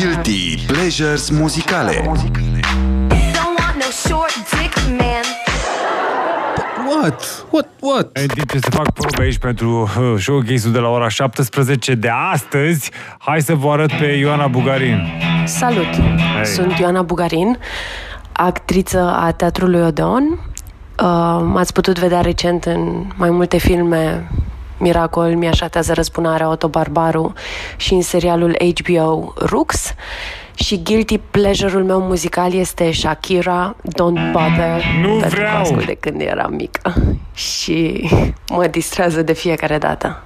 Guilty Pleasures muzicale Don't want no short dick man. What? What? What? În timp ce se fac probe aici pentru uh, showcase-ul de la ora 17 de astăzi, hai să vă arăt pe Ioana Bugarin. Salut! Sunt Ioana Bugarin, actriță a Teatrului Odeon. Uh, m-ați putut vedea recent în mai multe filme Miracol, Mi-așatează răzbunarea, Otto Barbaru și în serialul HBO Rux. Și guilty pleasure-ul meu muzical este Shakira, Don't Bother, Nu pentru că vreau! ascult de când eram mică și mă distrează de fiecare dată.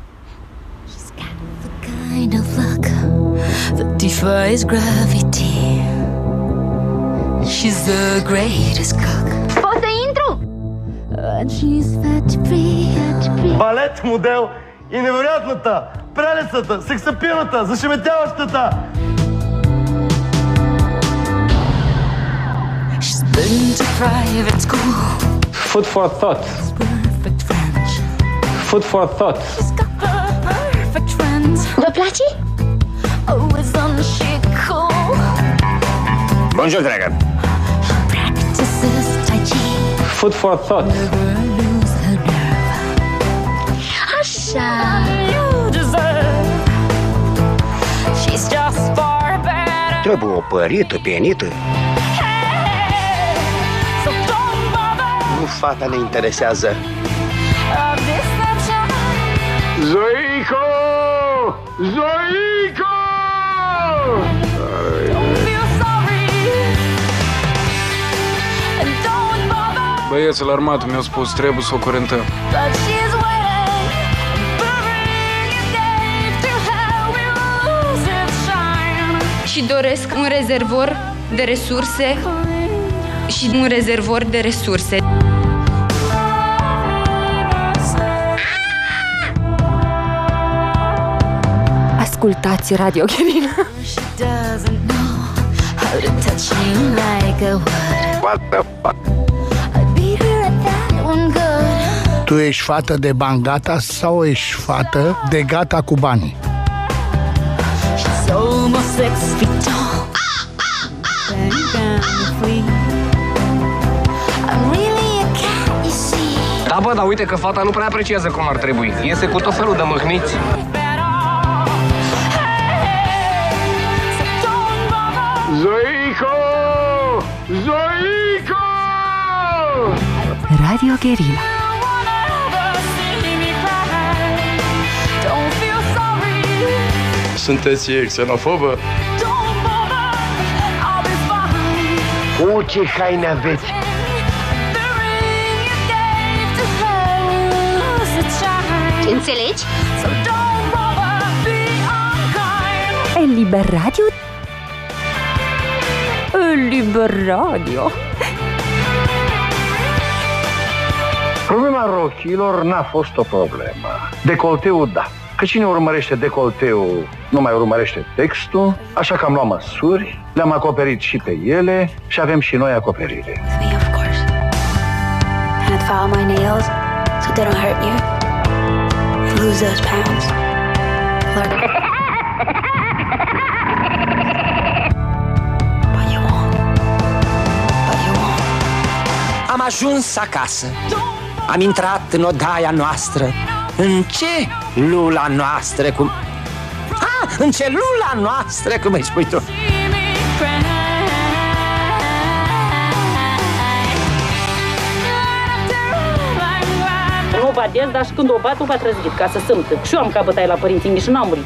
kind of luck that defies gravity. She's the greatest cook, Pot să intru? Балет модел и невероятната, прелесната, сексапилната, зашеметяващата. Food for thought. Food for thought. Въплачи? Бонжур, драга. Practices Food for thought. never lose her nerve. Așa. You deserve. She's just far better. Trebuie opărită, pienită. So don't bother Nu fata ne interesează. of deception. Zoico! Zoico! Don't bother Băieții armatul mi-a spus, trebuie să o curentăm. that she's waiting. Burying your gave to hell will lose its shine. și doresc un rezervor de resurse și un rezervor de resurse. Ascultați Radio Gherina. She doesn't know how to touch you like I would. What the fuck? Tu ești fată de bani gata sau ești fată de gata cu banii? She's almost six feet tall. And kind of free. I'm really a cat, you see. Da, bă, dar uite că fata nu prea apreciază cum ar trebui. Iese cu tot felul de mâhniți. Zoico! Zoico! Radio Gherila. Sunteți xenofobă? Don't bother. I'll be fine. O, ce haine aveți! The ring you gave to her will lose its shine. Înțelegi? So don't bother. Be unkind. Eliber Radio? Eliber Radio? Problema rochilor n-a fost o problemă. Decolteul, da. Că cine urmărește decolteul nu mai urmărește textul, așa că am luat măsuri, le-am acoperit și pe ele și avem și noi acoperire. Me, of course. And I'd file my nails so they don't hurt you. And lose those pounds. Learn. but you won't. But you won't. Am ajuns acasă. Am intrat în odaia noastră. În ce lula noastră, cum... Ah, în ce lula noastră, cum îi spui tu? See me cry. After all I'm Nu o batez, dar și când o bat, o bat răzgit, ca să sâmtă. Și eu am capătai la părinții mei și n-am murit.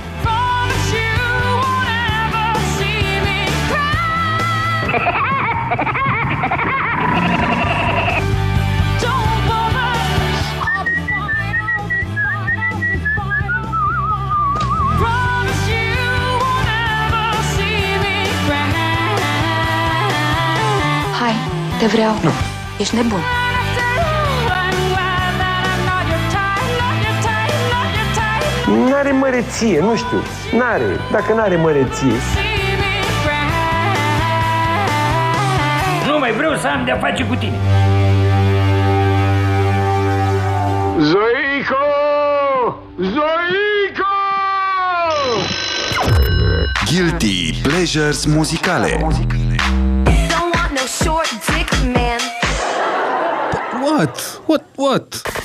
Te vreau. Nu. Ești nebun. After all, I'm glad that I'm not your type, not your type, not your type. N-are măreție, nu știu. N-are. Dacă n-are măreție. See me cry. Nu mai vreau să am de-a face cu tine. Zoico! Zoico! Guilty Pleasures muzicale Don't want no short dick man. What? What? What?